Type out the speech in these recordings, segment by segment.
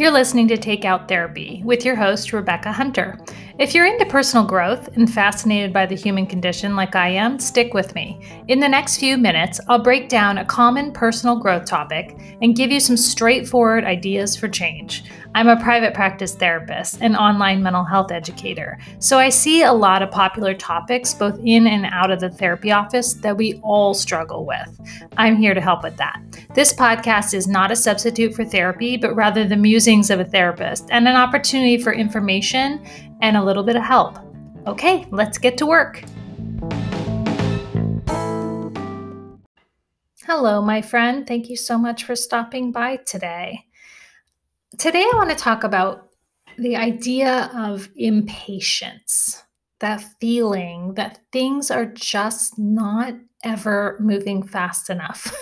You're listening to Takeout Therapy with your host, Rebecca Hunter. If you're into personal growth and fascinated by the human condition like I am, stick with me. In the next few minutes, I'll break down a common personal growth topic and give you some straightforward ideas for change. I'm a private practice therapist and online mental health educator, so I see a lot of popular topics both in and out of the therapy office that we all struggle with. I'm here to help with that. This podcast is not a substitute for therapy, but rather the musings of a therapist and an opportunity for information and a little bit of help. Okay, let's get to work. Hello, my friend. Thank you so much for stopping by today. Today, I want to talk about the idea of impatience, that feeling that things are just not ever moving fast enough.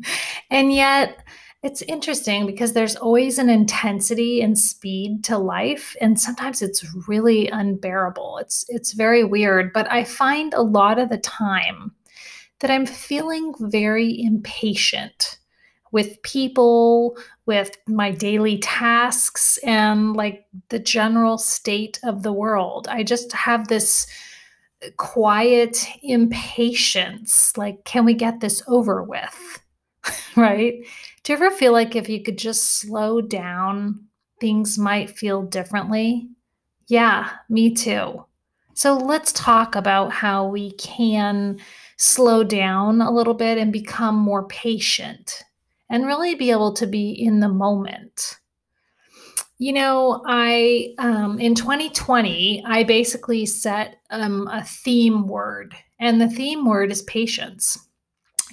and yet, it's interesting because there's always an intensity and speed to life and sometimes it's really unbearable. It's it's very weird, but I find a lot of the time that I'm feeling very impatient with people, with my daily tasks and like the general state of the world. I just have this quiet impatience like can we get this over with? right? Do you ever feel like if you could just slow down, things might feel differently? Yeah, me too. So let's talk about how we can slow down a little bit and become more patient and really be able to be in the moment. You know, I um, in 2020, I basically set um, a theme word, and the theme word is patience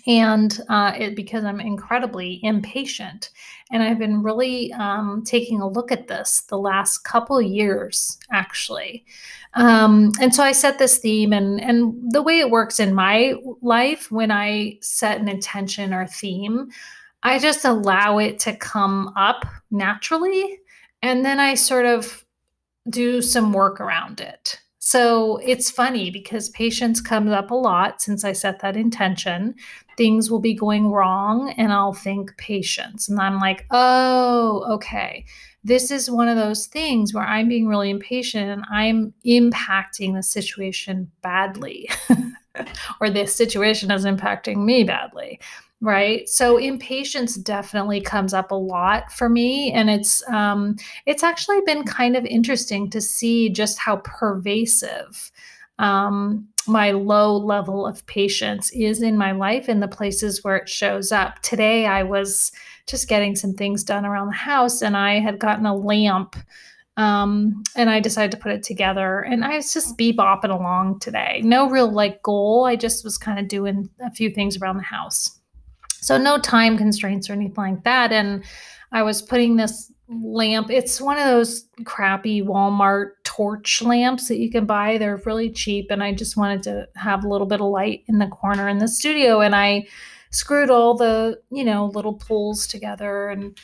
and uh, it, because I'm incredibly impatient. And I've been really um, taking a look at this the last couple years, actually. Um, and so I set this theme, and and the way it works in my life, when I set an intention or theme, I just allow it to come up naturally, and then I sort of do some work around it. So it's funny because patience comes up a lot since I set that intention things will be going wrong and I'll think patience. And I'm like, oh, okay. This is one of those things where I'm being really impatient and I'm impacting the situation badly, or the situation is impacting me badly right so impatience definitely comes up a lot for me and it's um it's actually been kind of interesting to see just how pervasive um my low level of patience is in my life in the places where it shows up. Today, I was just getting some things done around the house and I had gotten a lamp um, and I decided to put it together. And I was just bebopping along today. No real like goal. I just was kind of doing a few things around the house. So, no time constraints or anything like that. And I was putting this lamp. It's one of those crappy Walmart torch lamps that you can buy. They're really cheap. And I just wanted to have a little bit of light in the corner in the studio. And I screwed all the, you know, little pulls together. And,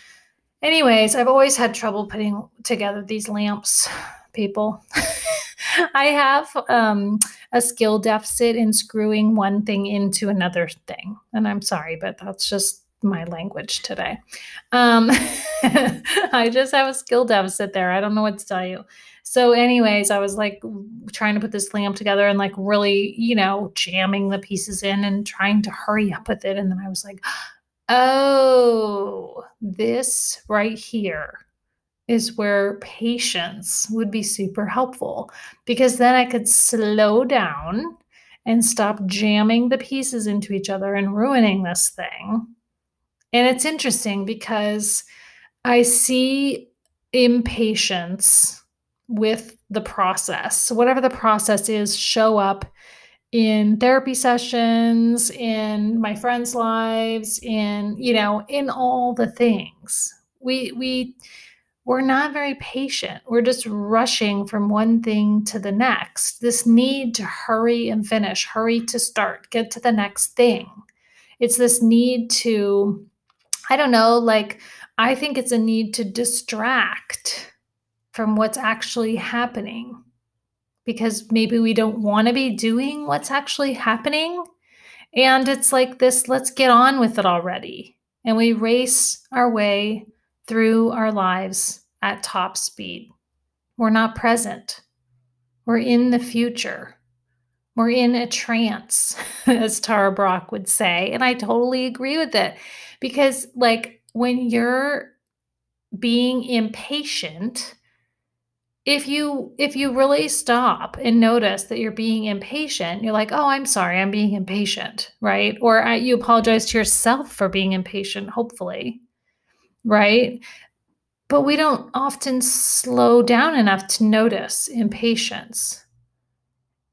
anyways, I've always had trouble putting together these lamps, people. I have um, a skill deficit in screwing one thing into another thing. And I'm sorry, but that's just my language today. Um, I just have a skill deficit there. I don't know what to tell you. So, anyways, I was like trying to put this lamp together and like really, you know, jamming the pieces in and trying to hurry up with it. And then I was like, oh, this right here is where patience would be super helpful because then I could slow down and stop jamming the pieces into each other and ruining this thing and it's interesting because I see impatience with the process. Whatever the process is, show up in therapy sessions, in my friends' lives, in, you know, in all the things. We, we, we're not very patient. We're just rushing from one thing to the next. This need to hurry and finish, hurry to start, get to the next thing. It's this need to I don't know, like, I think it's a need to distract from what's actually happening because maybe we don't want to be doing what's actually happening. And it's like this let's get on with it already. And we race our way through our lives at top speed. We're not present. We're in the future. We're in a trance, as Tara Brach would say. And I totally agree with it because, like, when you're being impatient, if you if you really stop and notice that you're being impatient you're like oh i'm sorry i'm being impatient right? Or I, you apologize to yourself for being impatient hopefully right? But we don't often slow down enough to notice impatience.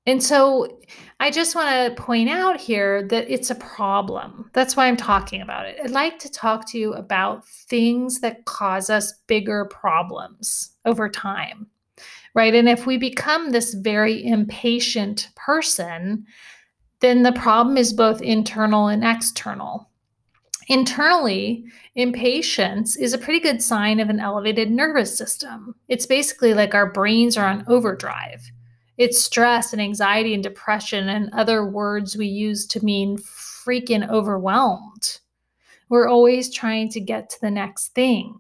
And so I just want to point out here that it's a problem. That's why I'm talking about it. I'd like to talk to you about things that cause us bigger problems over time, right? And if we become this very impatient person, then the problem is both internal and external. Internally, impatience is a pretty good sign of an elevated nervous system. It's basically like our brains are on overdrive. It's stress and anxiety and depression and other words we use to mean freaking overwhelmed. We're always trying to get to the next thing.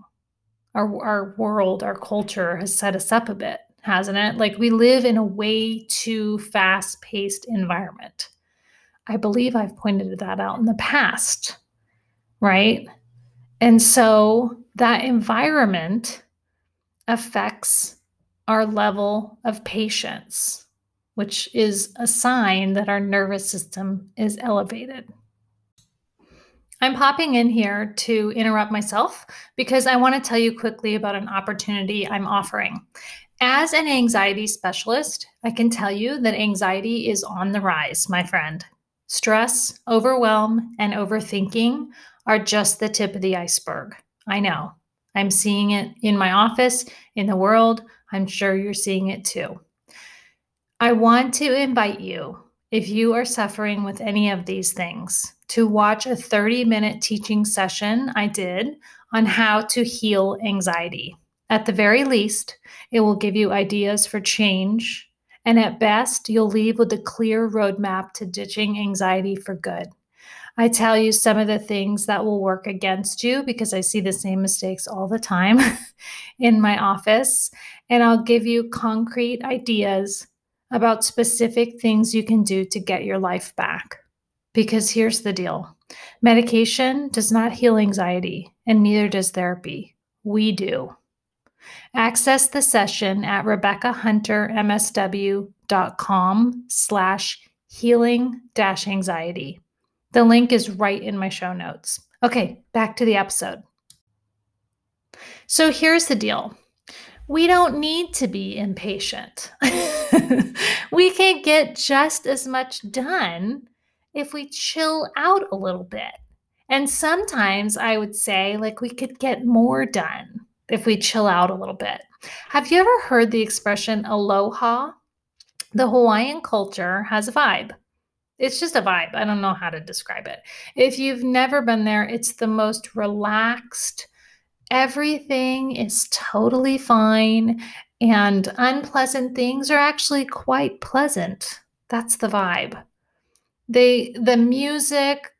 Our, our world, our culture has set us up a bit, hasn't it? Like we live in a way too fast paced environment. I believe I've pointed that out in the past, right? And so that environment affects our level of patience, which is a sign that our nervous system is elevated. I'm popping in here to interrupt myself because I want to tell you quickly about an opportunity I'm offering. As an anxiety specialist, I can tell you that anxiety is on the rise, my friend. Stress, overwhelm, and overthinking are just the tip of the iceberg. I know. I'm seeing it in my office, in the world. I'm sure you're seeing it too. I want to invite you, if you are suffering with any of these things, to watch a 30 minute teaching session I did on how to heal anxiety. At the very least, it will give you ideas for change. And at best, you'll leave with a clear roadmap to ditching anxiety for good. I tell you some of the things that will work against you because I see the same mistakes all the time in my office. And I'll give you concrete ideas about specific things you can do to get your life back. Because here's the deal medication does not heal anxiety, and neither does therapy. We do. Access the session at rebeccahuntermsw.com slash healing dash anxiety. The link is right in my show notes. Okay, back to the episode. So here's the deal we don't need to be impatient. we can get just as much done if we chill out a little bit. And sometimes I would say, like, we could get more done if we chill out a little bit. Have you ever heard the expression aloha? The Hawaiian culture has a vibe. It's just a vibe. I don't know how to describe it. If you've never been there, it's the most relaxed. Everything is totally fine, and unpleasant things are actually quite pleasant. That's the vibe. They the music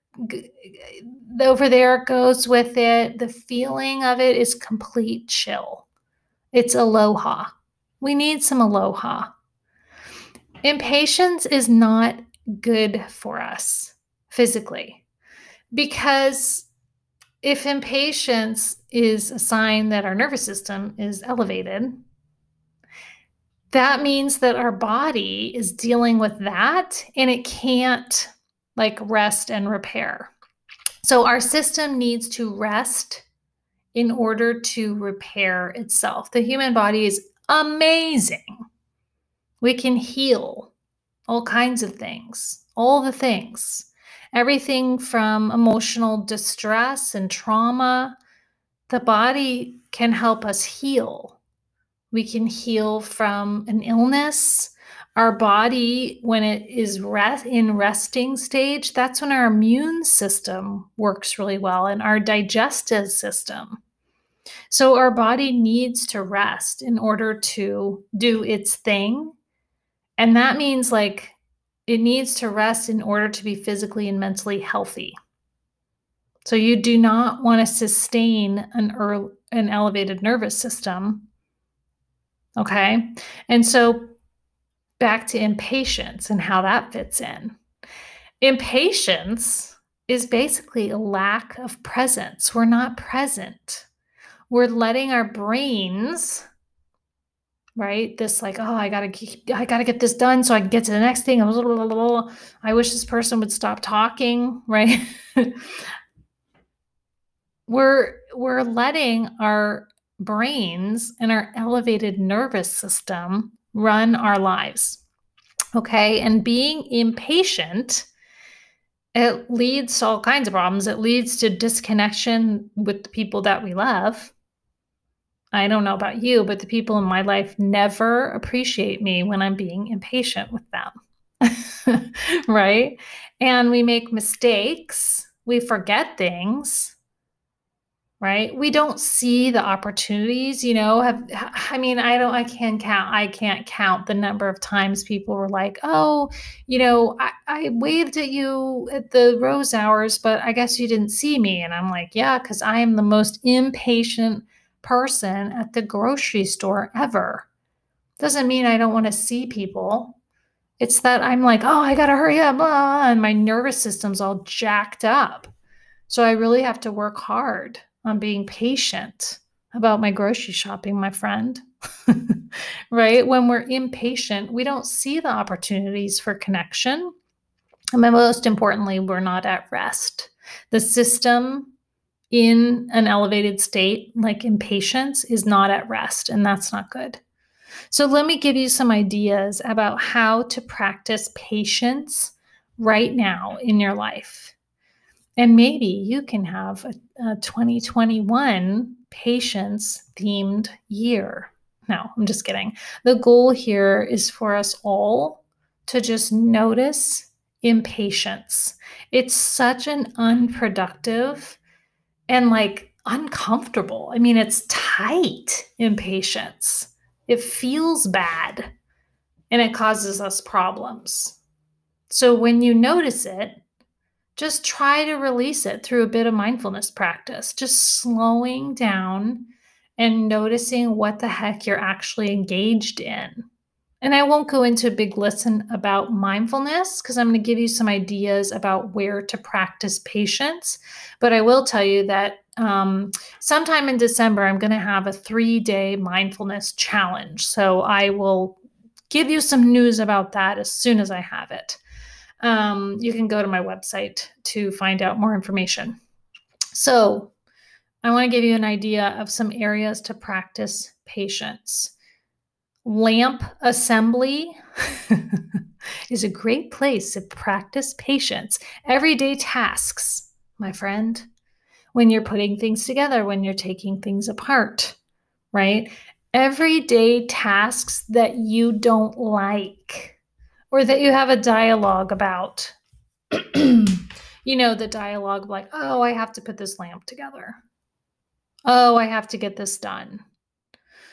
over there goes with it. The feeling of it is complete chill. It's aloha. We need some aloha. Impatience is not good for us physically. Because if impatience is a sign that our nervous system is elevated, that means that our body is dealing with that and it can't like rest and repair. So our system needs to rest in order to repair itself. The human body is amazing. We can heal all kinds of things, all the things. Everything from emotional distress and trauma. The body can help us heal. We can heal from an illness. Our body, when it is rest, in resting stage, that's when our immune system works really well and our digestive system. So, our body needs to rest in order to do its thing and that means like it needs to rest in order to be physically and mentally healthy. So you do not want to sustain an early, an elevated nervous system. Okay? And so back to impatience and how that fits in. Impatience is basically a lack of presence. We're not present. We're letting our brains right? This like oh i gotta keep, i gotta get this done so i can get to the next thing. I wish this person would stop talking right? We're we're letting our brains and our elevated nervous system run our lives okay? And being impatient it leads to all kinds of problems. It leads to disconnection with the people that we love I don't know about you, but the people in my life never appreciate me when I'm being impatient with them. right? And we make mistakes, we forget things. Right? We don't see the opportunities, you know, have I mean, I don't I can't count I can't count the number of times people were like, "Oh, you know, I, I waved at you at the Rosauers, but I guess you didn't see me." And I'm like, "Yeah, cuz I am the most impatient person at the grocery store ever. Doesn't mean I don't want to see people. It's that I'm like, oh, I got to hurry up. And my nervous system's all jacked up. So I really have to work hard on being patient about my grocery shopping, my friend. right? When we're impatient, we don't see the opportunities for connection. And most importantly, we're not at rest. The system in an elevated state, like impatience, is not at rest, and that's not good. So, let me give you some ideas about how to practice patience right now in your life. And maybe you can have a, a 2021 patience themed year. No, I'm just kidding. The goal here is for us all to just notice impatience. It's such an unproductive and like uncomfortable. I mean, it's tight in impatience. It feels bad and it causes us problems. So when you notice it, just try to release it through a bit of mindfulness practice, just slowing down and noticing what the heck you're actually engaged in. And I won't go into a big lesson about mindfulness because I'm going to give you some ideas about where to practice patience. But I will tell you that um, sometime in December, I'm going to have a three day mindfulness challenge. So I will give you some news about that as soon as I have it. Um, you can go to my website to find out more information. So I want to give you an idea of some areas to practice patience. Lamp assembly is a great place to practice patience. Everyday tasks, my friend, when you're putting things together, when you're taking things apart, right? Everyday tasks that you don't like or that you have a dialogue about. you know, the dialogue like, oh, I have to put this lamp together. Oh, I have to get this done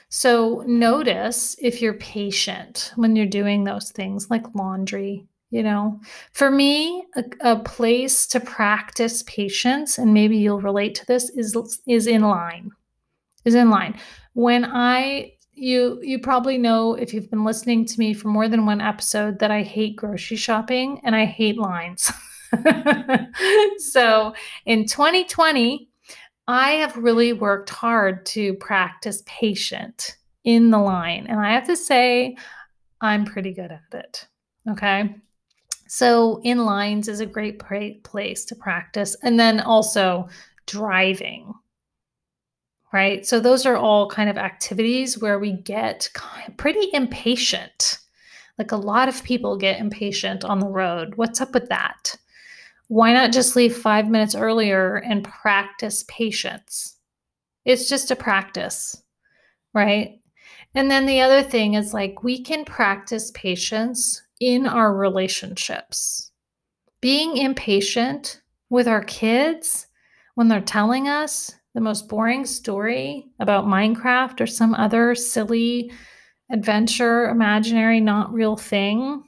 so notice if you're patient when you're doing those things like laundry. You know, for me, a, a place to practice patience, and maybe you'll relate to this, is is in line. Is in line. When I you you probably know if you've been listening to me for more than one episode that I hate grocery shopping and I hate lines. so in 2020, I have really worked hard to practice patient in the line. And I have to say, I'm pretty good at it. Okay. So, in lines is a great place to practice. And then also driving, right? So, those are all kind of activities where we get pretty impatient. Like a lot of people get impatient on the road. What's up with that? Why not just leave five minutes earlier and practice patience? It's just a practice, right? And then the other thing is like we can practice patience in our relationships. Being impatient with our kids when they're telling us the most boring story about Minecraft or some other silly adventure, imaginary, not real thing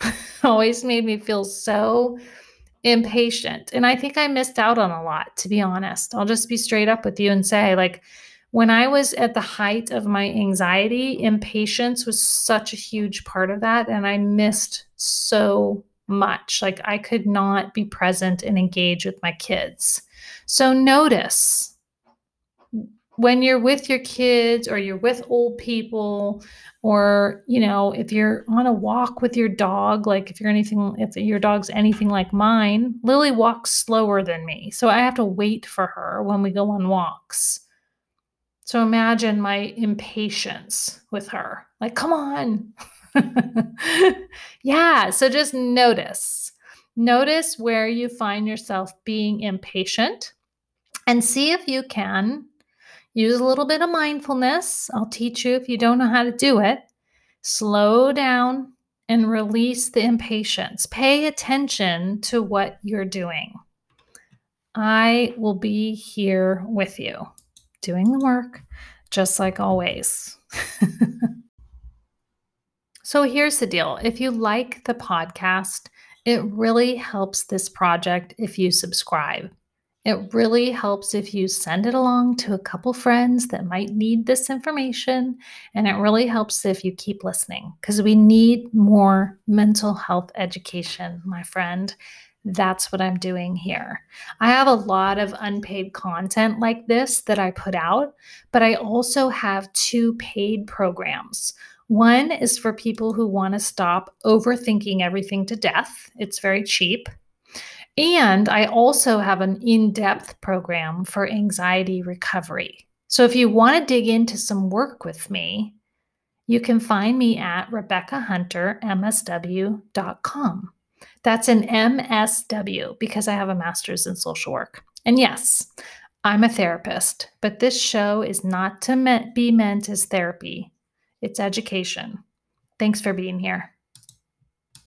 always made me feel so impatient. And I think I missed out on a lot, to be honest. I'll just be straight up with you and say, like, when I was at the height of my anxiety, impatience was such a huge part of that. And I missed so much. Like, I could not be present and engage with my kids. So, notice when you're with your kids or you're with old people or you know if you're on a walk with your dog like if you're anything if your dog's anything like mine lily walks slower than me. So i have to wait for her when we go on walks. So imagine my impatience with her. Like come on. Yeah so just notice. Notice where you find yourself being impatient and see if you can Use a little bit of mindfulness. I'll teach you if you don't know how to do it. Slow down and release the impatience. Pay attention to what you're doing. I will be here with you doing the work, just like always. so here's the deal if you like the podcast, it really helps this project if you subscribe. It really helps if you send it along to a couple friends that might need this information. And it really helps if you keep listening because we need more mental health education, my friend. That's what I'm doing here. I have a lot of unpaid content like this that I put out, but I also have two paid programs. One is for people who want to stop overthinking everything to death, it's very cheap. And I also have an in depth program for anxiety recovery. So if you want to dig into some work with me, you can find me at RebeccaHunterMSW.com. That's an MSW because I have a master's in social work. And yes, I'm a therapist, but this show is not to be meant as therapy, it's education. Thanks for being here.